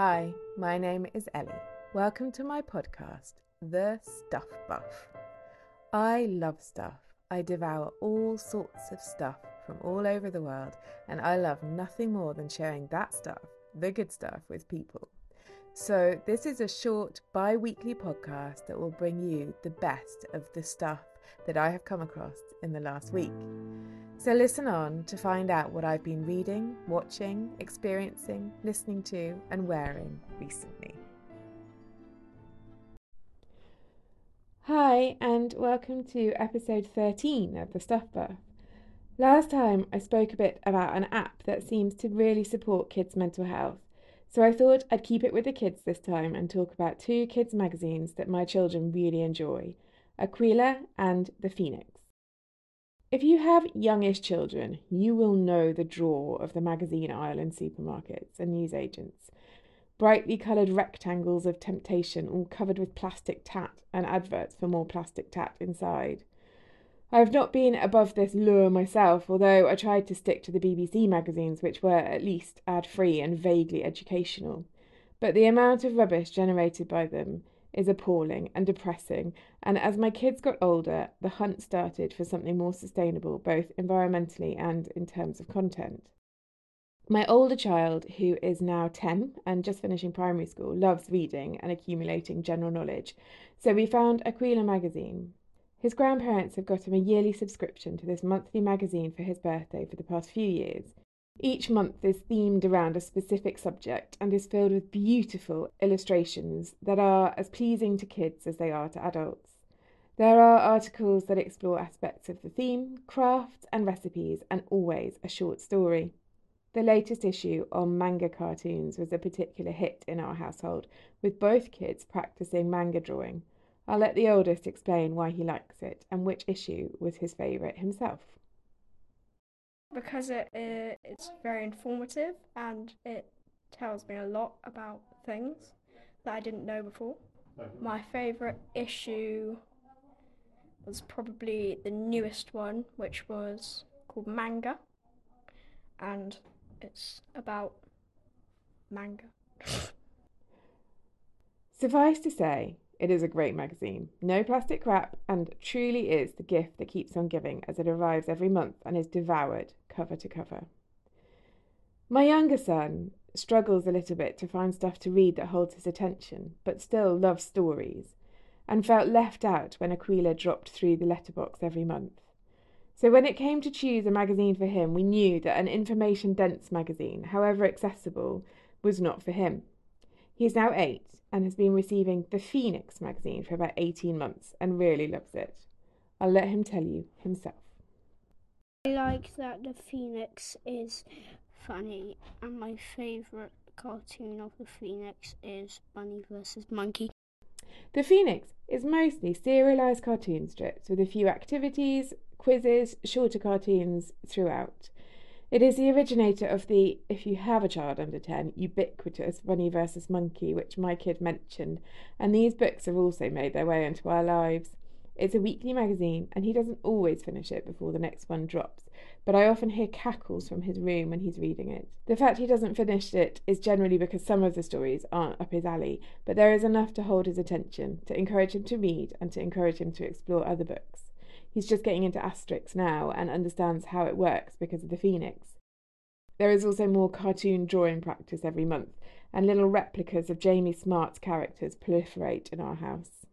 Hi, my name is Ellie. Welcome to my podcast, The Stuff Buff. I love stuff. I devour all sorts of stuff from all over the world, and I love nothing more than sharing that stuff, the good stuff, with people. So, this is a short bi weekly podcast that will bring you the best of the stuff that I have come across in the last week. So, listen on to find out what I've been reading, watching, experiencing, listening to, and wearing recently. Hi, and welcome to episode 13 of The Stuff Buff. Last time I spoke a bit about an app that seems to really support kids' mental health. So I thought I'd keep it with the kids this time and talk about two kids' magazines that my children really enjoy Aquila and The Phoenix. If you have youngish children, you will know the draw of the magazine aisle in supermarkets and newsagents. Brightly coloured rectangles of temptation, all covered with plastic tat, and adverts for more plastic tat inside. I have not been above this lure myself, although I tried to stick to the BBC magazines, which were at least ad free and vaguely educational. But the amount of rubbish generated by them is appalling and depressing, and as my kids got older, the hunt started for something more sustainable, both environmentally and in terms of content. My older child, who is now 10 and just finishing primary school, loves reading and accumulating general knowledge, so we found Aquila magazine. His grandparents have got him a yearly subscription to this monthly magazine for his birthday for the past few years. Each month is themed around a specific subject and is filled with beautiful illustrations that are as pleasing to kids as they are to adults. There are articles that explore aspects of the theme, crafts, and recipes, and always a short story. The latest issue on manga cartoons was a particular hit in our household, with both kids practicing manga drawing. I'll let the oldest explain why he likes it and which issue was his favourite himself. Because it, it it's very informative and it tells me a lot about things that I didn't know before. My favourite issue was probably the newest one, which was called Manga, and it's about manga. Suffice to say, it is a great magazine. No plastic crap, and truly is the gift that keeps on giving as it arrives every month and is devoured cover to cover. My younger son struggles a little bit to find stuff to read that holds his attention, but still loves stories, and felt left out when Aquila dropped through the letterbox every month. So when it came to choose a magazine for him, we knew that an information dense magazine, however accessible, was not for him. He is now eight and has been receiving the Phoenix magazine for about 18 months and really loves it. I'll let him tell you himself. I like that the Phoenix is funny, and my favourite cartoon of the Phoenix is Bunny versus Monkey. The Phoenix is mostly serialised cartoon strips with a few activities, quizzes, shorter cartoons throughout. It is the originator of the, if you have a child under 10, ubiquitous Bunny versus Monkey, which my kid mentioned, and these books have also made their way into our lives. It's a weekly magazine, and he doesn't always finish it before the next one drops, but I often hear cackles from his room when he's reading it. The fact he doesn't finish it is generally because some of the stories aren't up his alley, but there is enough to hold his attention, to encourage him to read, and to encourage him to explore other books. He's just getting into Asterix now and understands how it works because of the Phoenix. There is also more cartoon drawing practice every month, and little replicas of Jamie Smart's characters proliferate in our house.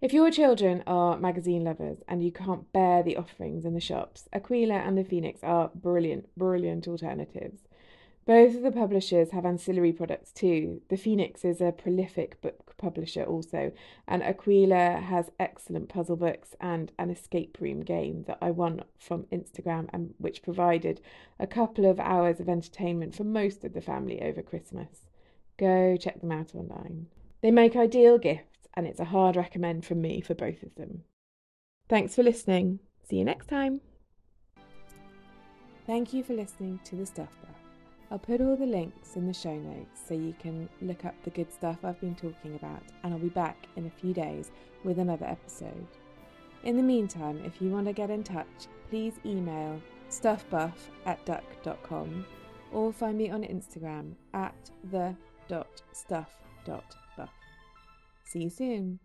If your children are magazine lovers and you can't bear the offerings in the shops, Aquila and the Phoenix are brilliant, brilliant alternatives. Both of the publishers have ancillary products too. The Phoenix is a prolific book publisher also, and Aquila has excellent puzzle books and an escape room game that I won from Instagram and which provided a couple of hours of entertainment for most of the family over Christmas. Go check them out online. They make ideal gifts, and it's a hard recommend from me for both of them. Thanks for listening. See you next time. Thank you for listening to the Stuff. I'll put all the links in the show notes so you can look up the good stuff I've been talking about, and I'll be back in a few days with another episode. In the meantime, if you want to get in touch, please email stuffbuff at duck.com or find me on Instagram at the www.stuff.buff. See you soon.